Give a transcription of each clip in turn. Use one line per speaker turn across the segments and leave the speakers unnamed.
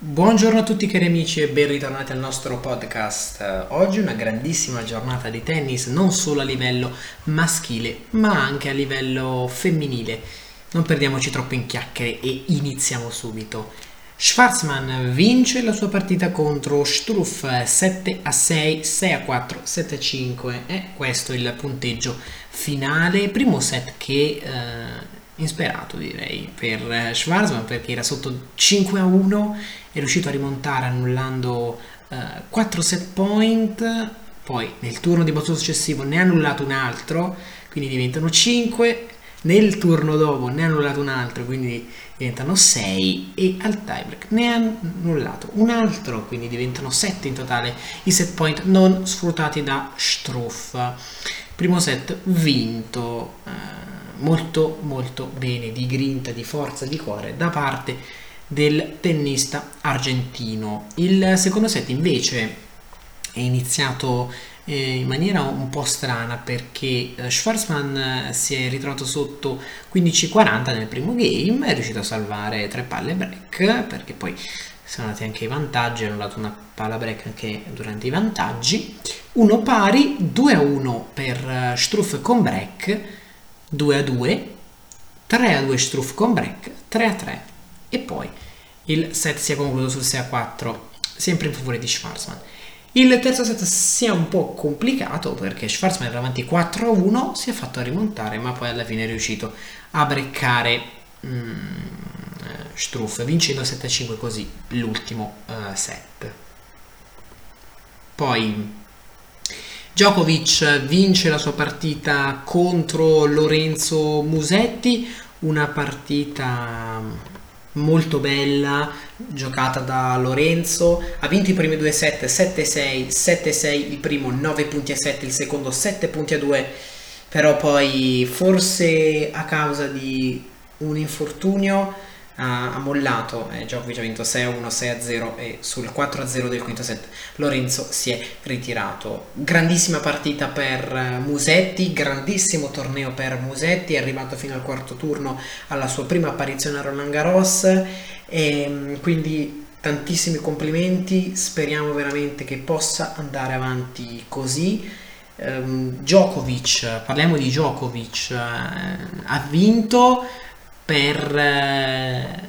Buongiorno a tutti cari amici e ben ritornati al nostro podcast. Oggi una grandissima giornata di tennis non solo a livello maschile ma anche a livello femminile. Non perdiamoci troppo in chiacchiere e iniziamo subito. Schwarzman vince la sua partita contro Struff 7 a 6, 6 a 4, 7 a 5 e questo è il punteggio finale. Primo set che eh, insperato direi per eh, Schwarzman perché era sotto 5 a 1 è riuscito a rimontare annullando eh, 4 set point poi nel turno di botto successivo ne ha annullato un altro quindi diventano 5 nel turno dopo ne ha annullato un altro quindi diventano 6 e al tiebreak ne ha annullato un altro quindi diventano 7 in totale i set point non sfruttati da Struff. Primo set vinto uh, molto molto bene di grinta, di forza, di cuore da parte del tennista argentino. Il secondo set invece è iniziato eh, in maniera un po' strana perché eh, Schwarzman eh, si è ritrovato sotto 15-40 nel primo game, è riuscito a salvare tre palle break perché poi sono andati anche i vantaggi, hanno dato una palla break anche durante i vantaggi. Uno pari, 2-1 per Struff con break 2 a 2, 3 a 2 Struff con break, 3 a 3 e poi il set si è concluso sul 6 a 4 sempre in favore di Schwarzman. Il terzo set si è un po' complicato perché Schwarzman era avanti 4 a 1, si è fatto rimontare ma poi alla fine è riuscito a breccare mm, Struff vincendo 7 a 5 così l'ultimo uh, set. Poi Djokovic vince la sua partita contro Lorenzo Musetti, una partita molto bella giocata da Lorenzo. Ha vinto i primi due set 7-6 7-6 il primo 9 punti a 7 il secondo 7 punti a 2 però poi forse a causa di un infortunio ha, mollato, eh, Djokovic ha vinto 6-1, 6-0 e sul 4-0 del quinto set Lorenzo si è ritirato. Grandissima partita per eh, Musetti, grandissimo torneo per Musetti, è arrivato fino al quarto turno alla sua prima apparizione a Roland Garros e mm, quindi tantissimi complimenti, speriamo veramente che possa andare avanti così. Um, Djokovic, parliamo di Djokovic, uh, ha vinto per, eh,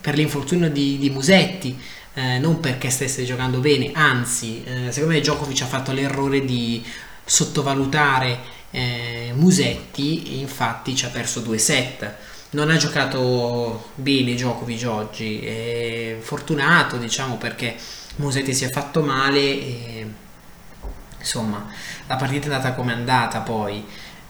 per l'infortunio di, di Musetti, eh, non perché stesse giocando bene, anzi, eh, secondo me Djokovic ha fatto l'errore di sottovalutare eh, Musetti e infatti ci ha perso due set. Non ha giocato bene Djokovic oggi, è fortunato diciamo perché Musetti si è fatto male e insomma la partita è andata come è andata poi.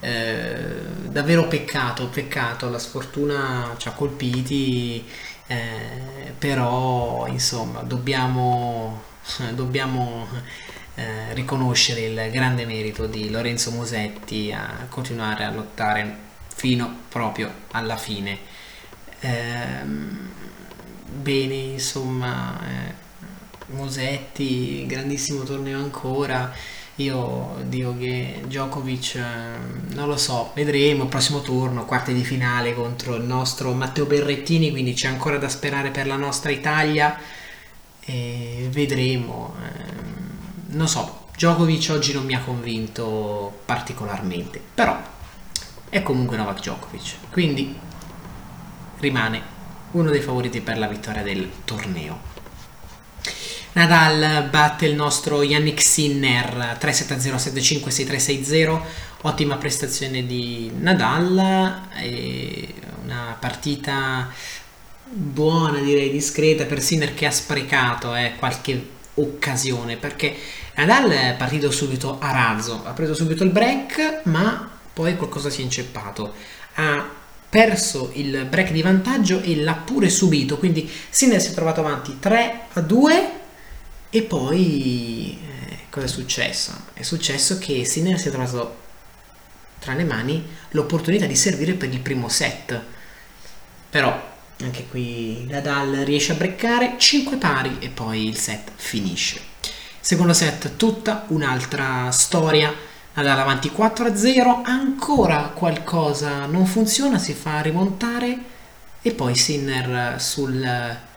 Eh, davvero peccato, peccato, la sfortuna ci ha colpiti, eh, però insomma dobbiamo, dobbiamo eh, riconoscere il grande merito di Lorenzo Musetti a continuare a lottare fino proprio alla fine. Ehm, bene, insomma, eh, Musetti, grandissimo torneo ancora io dico che Djokovic, eh, non lo so, vedremo prossimo turno, quarti di finale contro il nostro Matteo Berrettini, quindi c'è ancora da sperare per la nostra Italia. E vedremo. Eh, non so, Djokovic oggi non mi ha convinto particolarmente, però è comunque Novak Djokovic, quindi rimane uno dei favoriti per la vittoria del torneo. Nadal batte il nostro Yannick Sinner 3-7-0-7-5-6-3-6-0 ottima prestazione di Nadal una partita buona direi discreta per Sinner che ha sprecato eh, qualche occasione perché Nadal è partito subito a razzo ha preso subito il break ma poi qualcosa si è inceppato. Ha perso il break di vantaggio e l'ha pure subito quindi Sinner si è trovato avanti 3 a 2 e poi eh, cosa è successo? È successo che Sinner si è trovato tra le mani l'opportunità di servire per il primo set. Però anche qui Nadal riesce a breccare 5 pari e poi il set finisce. Secondo set tutta un'altra storia. Nadal avanti 4-0, ancora qualcosa non funziona, si fa rimontare e poi Sinner sul eh,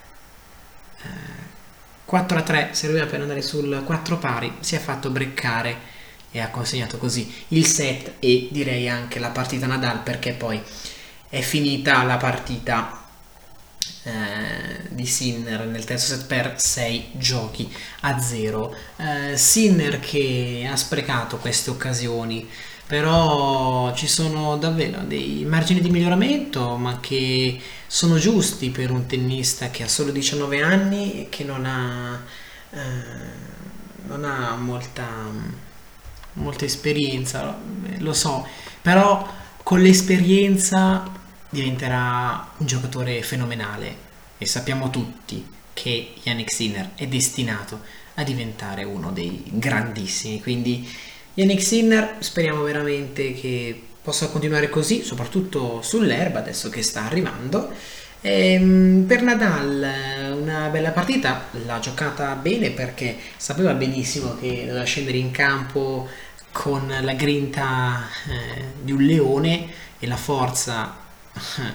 4 a 3 serviva per andare sul 4 pari, si è fatto breccare e ha consegnato così il set e direi anche la partita Nadal perché poi è finita la partita eh, di Sinner nel terzo set per 6 giochi a 0. Eh, Sinner che ha sprecato queste occasioni, però ci sono davvero dei margini di miglioramento, ma che sono giusti per un tennista che ha solo 19 anni e che non ha, eh, non ha molta, molta esperienza, lo so, però con l'esperienza diventerà un giocatore fenomenale e sappiamo tutti che Yannick Sinner è destinato a diventare uno dei grandissimi. Quindi Yannick Sinner speriamo veramente che possa continuare così, soprattutto sull'erba adesso che sta arrivando. E, ehm, per Nadal una bella partita, l'ha giocata bene perché sapeva benissimo che doveva scendere in campo con la grinta eh, di un leone e la forza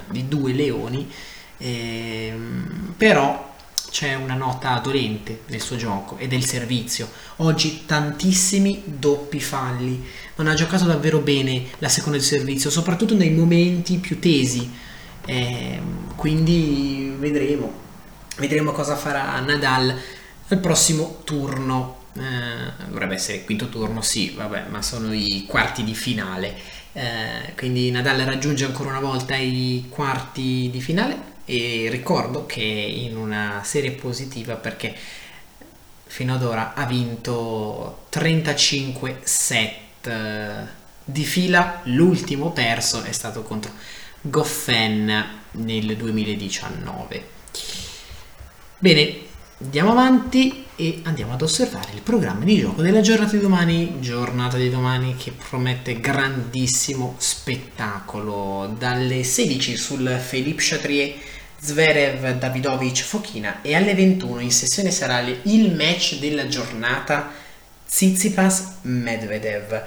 di due leoni, ehm, però c'è una nota dolente nel suo gioco e del servizio. Oggi tantissimi doppi falli. Non ha giocato davvero bene la seconda del servizio, soprattutto nei momenti più tesi. Eh, quindi vedremo. Vedremo cosa farà Nadal al prossimo turno. Eh, dovrebbe essere il quinto turno, sì, vabbè, ma sono i quarti di finale. Eh, quindi Nadal raggiunge ancora una volta i quarti di finale e ricordo che in una serie positiva perché fino ad ora ha vinto 35 set eh, di fila, l'ultimo perso è stato contro Goffen nel 2019. Bene, Andiamo avanti e andiamo ad osservare il programma di gioco della giornata di domani, giornata di domani che promette grandissimo spettacolo. Dalle 16 sul Philippe Chatrier, Zverev, Davidovic, Fochina e alle 21 in sessione serale il match della giornata Tsitsipas Medvedev.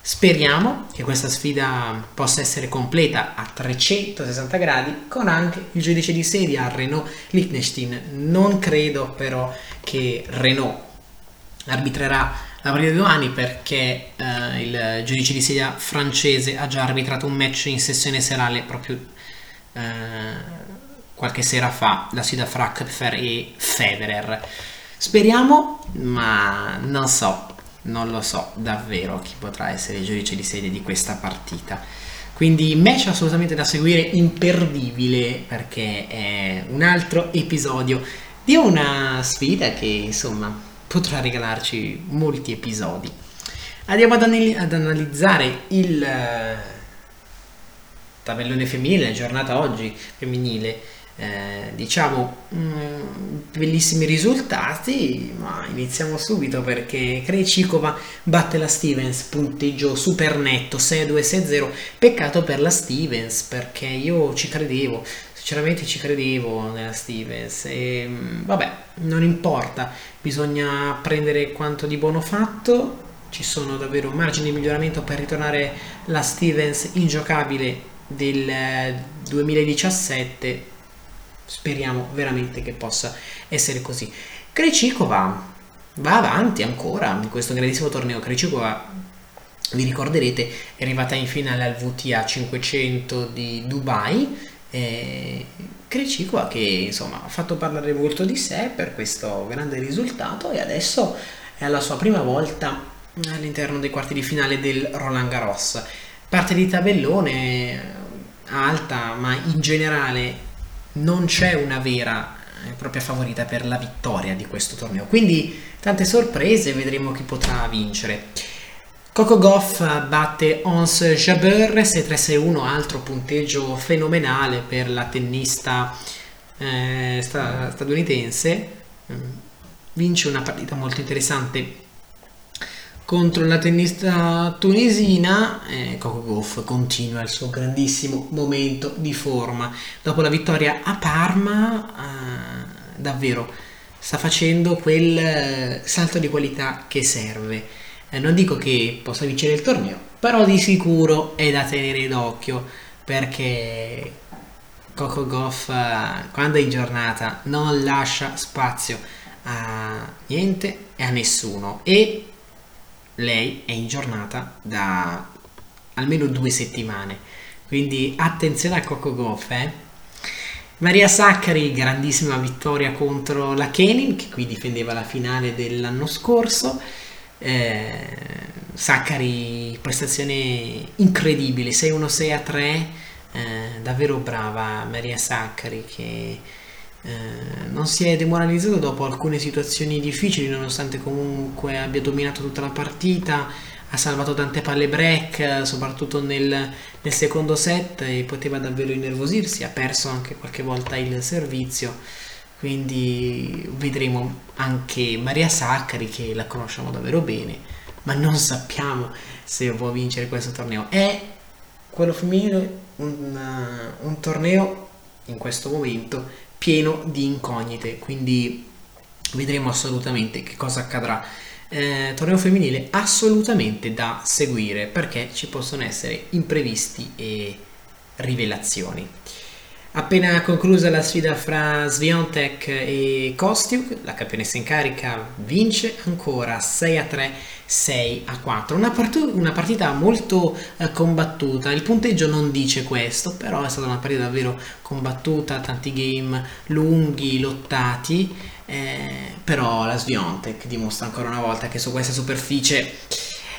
Speriamo che questa sfida possa essere completa a 360 gradi con anche il giudice di sedia Renault Liechtenstein. Non credo però che Renault arbitrerà la partita di domani perché eh, il giudice di sedia francese ha già arbitrato un match in sessione serale proprio eh, qualche sera fa, la sfida fra Köpfer e Federer. Speriamo, ma non so, non lo so davvero chi potrà essere il giudice di sedia di questa partita. Quindi match assolutamente da seguire, imperdibile perché è un altro episodio di una sfida che insomma potrà regalarci molti episodi. Andiamo ad, anal- ad analizzare il uh, tabellone femminile, la giornata oggi femminile eh, diciamo mh, mm, bellissimi risultati ma iniziamo subito perché Krejcikova batte la Stevens punteggio super netto 6-2-6-0 peccato per la Stevens perché io ci credevo sinceramente ci credevo nella Stevens. E mm, vabbè non importa bisogna prendere quanto di buono fatto. Ci sono davvero margini di miglioramento per ritornare la Stevens ingiocabile del 2017 eh, Speriamo veramente che possa essere così. Krejcikova va avanti ancora in questo grandissimo torneo. Krejcikova, vi ricorderete, è arrivata in finale al VTA 500 di Dubai. Eh, Krejcikova che insomma ha fatto parlare molto di sé per questo grande risultato e adesso è alla sua prima volta all'interno dei quarti di finale del Roland Garros. Parte di tabellone alta, ma in generale non c'è una vera e propria favorita per la vittoria di questo torneo. Quindi tante sorprese, vedremo chi potrà vincere. Coco Goff batte Ons Jabeur 6-3-6-1, altro punteggio fenomenale per la tennista eh, statunitense. Vince una partita molto interessante contro la tennista tunisina, eh, Coco Gauff continua il suo grandissimo momento di forma. Dopo la vittoria a Parma, eh, davvero sta facendo quel eh, salto di qualità che serve. Eh, non dico che possa vincere il torneo, però di sicuro è da tenere d'occhio perché Coco Gauff, eh, quando è in giornata, non lascia spazio a niente e a nessuno e lei è in giornata da almeno due settimane quindi attenzione a Coco Goff eh? Maria Saccari, grandissima vittoria contro la Kenin, che qui difendeva la finale dell'anno scorso. Eh, Saccari, prestazione incredibile, 6-1-6 a 3, eh, davvero brava Maria Saccari che eh, non si è demoralizzato dopo alcune situazioni difficili, nonostante comunque abbia dominato tutta la partita ha salvato tante palle break, soprattutto nel, nel, secondo set e poteva davvero innervosirsi, ha perso anche qualche volta il servizio, quindi vedremo anche Maria Saccari che la conosciamo davvero bene, ma non sappiamo se può vincere questo torneo. È quello femminile un, un torneo in questo momento pieno di incognite, quindi vedremo assolutamente che cosa accadrà eh, torneo femminile assolutamente da seguire perché ci possono essere imprevisti e rivelazioni. Appena conclusa la sfida fra Sviontek e Kostiuk, la campionessa in carica vince ancora 6 a 3, 6 a 4. Una, part- una partita molto eh, combattuta, il punteggio non dice questo, però è stata una partita davvero combattuta, tanti game lunghi, lottati eh, però la Sviontek dimostra ancora una volta che su questa superficie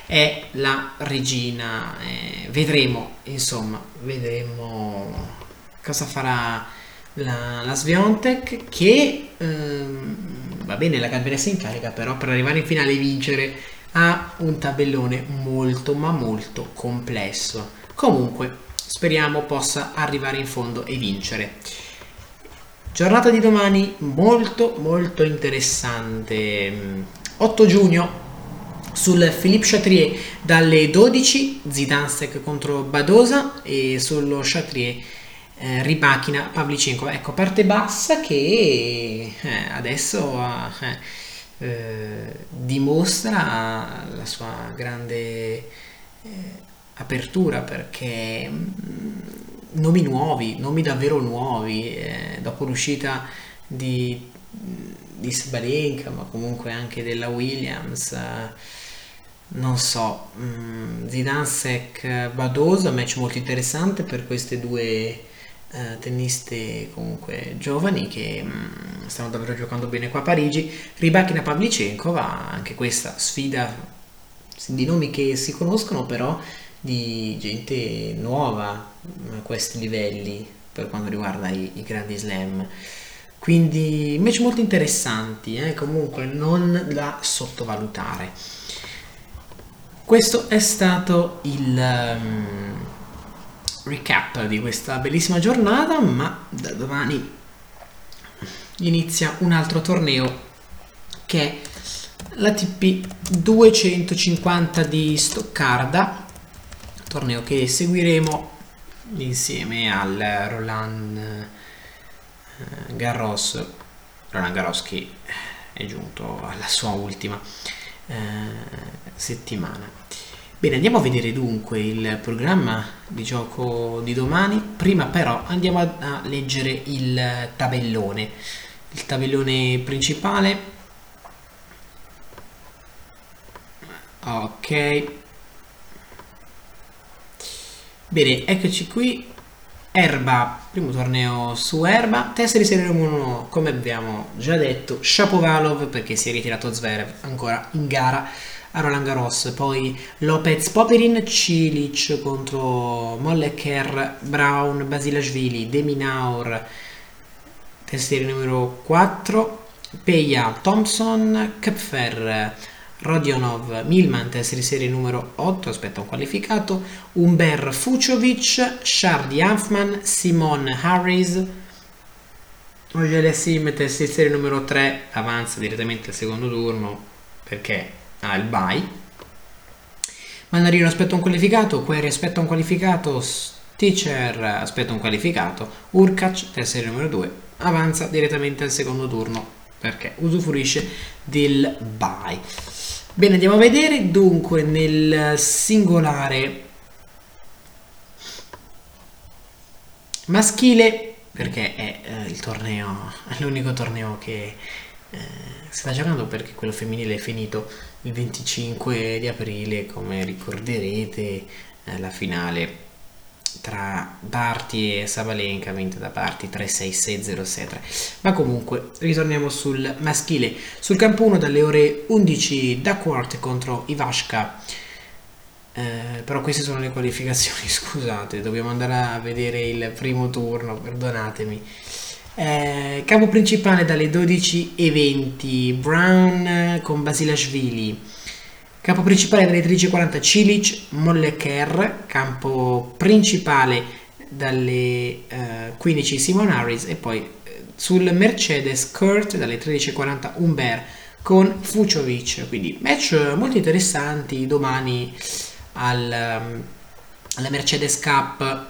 è la regina. Eh, vedremo, insomma, vedremo cosa farà la, la Sviontek che ehm, va bene la campionessa in carica, però per arrivare in finale e vincere ha un tabellone molto ma molto complesso. Comunque, speriamo possa arrivare in fondo e vincere. Giornata di domani molto molto interessante. 8 giugno sul Philippe Chatrier dalle 12 Zidansek contro Badosa e sullo Chatrier eh, Ribachina Pavlicenko. Ecco, parte bassa che eh, adesso eh, eh dimostra la sua grande eh, apertura perché mm, nomi nuovi, nomi davvero nuovi, eh, dopo l'uscita di, di Sbalenka, ma comunque anche della Williams, non so, mm, Zidansek Badosa, match molto interessante per queste due eh, tenniste comunque giovani che mh, mm, stanno davvero giocando bene qua a Parigi. Ribachina Pavlicenkova, anche questa sfida di nomi che si conoscono però di gente nuova a questi livelli per quanto riguarda i, i grandi slam. Quindi match molto interessanti, eh? comunque non da sottovalutare. Questo è stato il um, recap di questa bellissima giornata, ma da domani inizia un altro torneo che è la TP 250 di Stoccarda torneo che seguiremo insieme al Roland eh, Garros Roland Garros che è giunto alla sua ultima eh, settimana bene andiamo a vedere dunque il programma di gioco di domani. Prima però andiamo a, leggere il tabellone. Il tabellone principale. Ok. Bene, eccoci qui. Erba, primo torneo su Erba, test di serie numero 1, come abbiamo già detto, Shapovalov perché si è ritirato Zverev ancora in gara a Roland Garros, poi Lopez Poperin, Cilic contro Molleker, Brown, Basilashvili, Deminaur, test serie numero 4, Peja, Thompson, Kepfer, Rodionov, Milman, di serie numero 8, aspetta un qualificato, Umber Fucovic, Shardy Hanfman, Simon Harris, Ogele Sim, di serie numero 3, avanza direttamente al secondo turno perché ha il bye. Mandarino aspetta un qualificato, Query aspetta un qualificato, Teacher aspetta un qualificato, Urkac, test serie numero 2, avanza direttamente al secondo turno perché usufruisce del bye. Bene, andiamo a vedere. Dunque nel singolare maschile, perché è eh, il torneo, è l'unico torneo che eh, sta giocando perché quello femminile è finito il 25 di aprile, come ricorderete, eh, la finale tra Barty e Sabalenka vinta da Barty 3-6-6-0-6-3 ma comunque ritorniamo sul maschile. Sul campo 1 dalle ore 11 Duckworth contro Ivashka eh, però queste sono le qualificazioni scusate dobbiamo andare a vedere il primo turno perdonatemi eh, capo principale dalle 12.20 Brown con Basilashvili. Campo principale dalle 13.40 Cilic, Molleker, campo principale dalle eh, 15 Simon Harris. E poi eh, sul Mercedes Kurt dalle 13.40 Umber con Fuciovic, quindi match molto interessanti. Domani al, um, alla Mercedes Cup,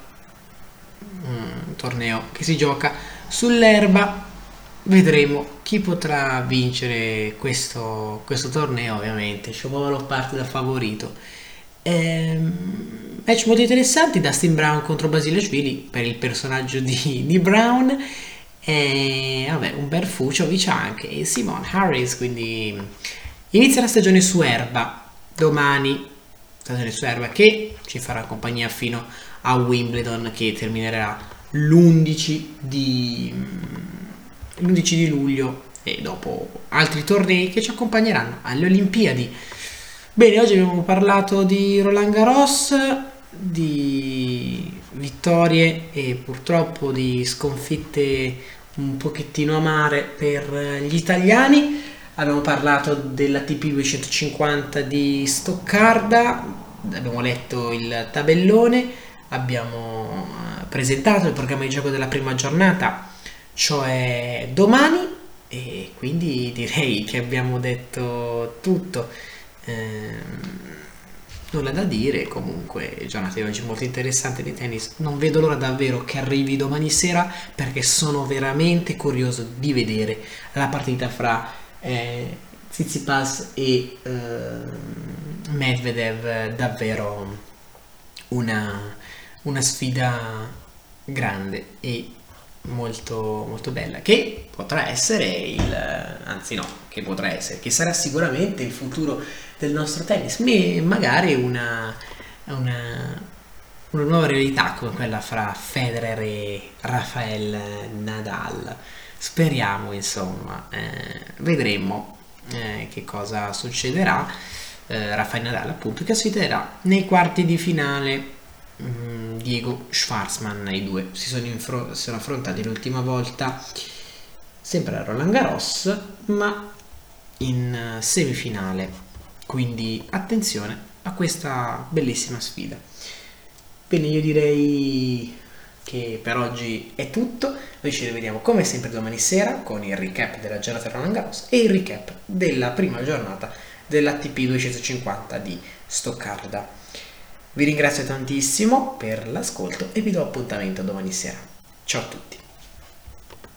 un torneo che si gioca sull'erba. Vedremo chi potrà vincere questo, questo torneo ovviamente. Shapovalov parte da favorito. Ehm, match molto interessanti. Dustin Brown contro Basilashvili per il personaggio di, di Brown. E vabbè un bel Fuciovic anche e Simon Harris quindi inizia la stagione su erba. Domani stagione su erba che ci farà compagnia fino a Wimbledon che terminerà l'11 di l'11 di luglio e dopo altri tornei che ci accompagneranno alle Olimpiadi. Bene, oggi abbiamo parlato di Roland Garros, di vittorie e purtroppo di sconfitte un pochettino amare per gli italiani. Abbiamo parlato dell'ATP 250 di Stoccarda, abbiamo letto il tabellone, abbiamo presentato il programma di gioco della prima giornata cioè domani e quindi direi che abbiamo detto tutto. Ehm, nulla da dire, comunque giornata di oggi molto interessante di tennis. Non vedo l'ora davvero che arrivi domani sera perché sono veramente curioso di vedere la partita fra eh, Tsitsipas e eh, Medvedev, davvero una, una sfida grande e molto, molto bella, che potrà essere il, anzi no, che potrà essere, che sarà sicuramente il futuro del nostro tennis, e magari una, una, una nuova realtà come quella fra Federer e Rafael Nadal. Speriamo, insomma, eh, vedremo eh, che cosa succederà. Eh, Rafael Nadal, appunto, che sfiderà nei quarti di finale Mm, Diego Schwarzman, i due si sono, infro- sono affrontati l'ultima volta sempre a Roland Garros, ma in eh, semifinale. Quindi attenzione a questa bellissima sfida. Bene, io direi che per oggi è tutto. Noi ci rivediamo come sempre domani sera con il recap della giornata Roland Garros e il recap della prima giornata dell'ATP 250 di Stoccarda. Vi ringrazio tantissimo per l'ascolto e vi do appuntamento domani sera. Ciao a tutti.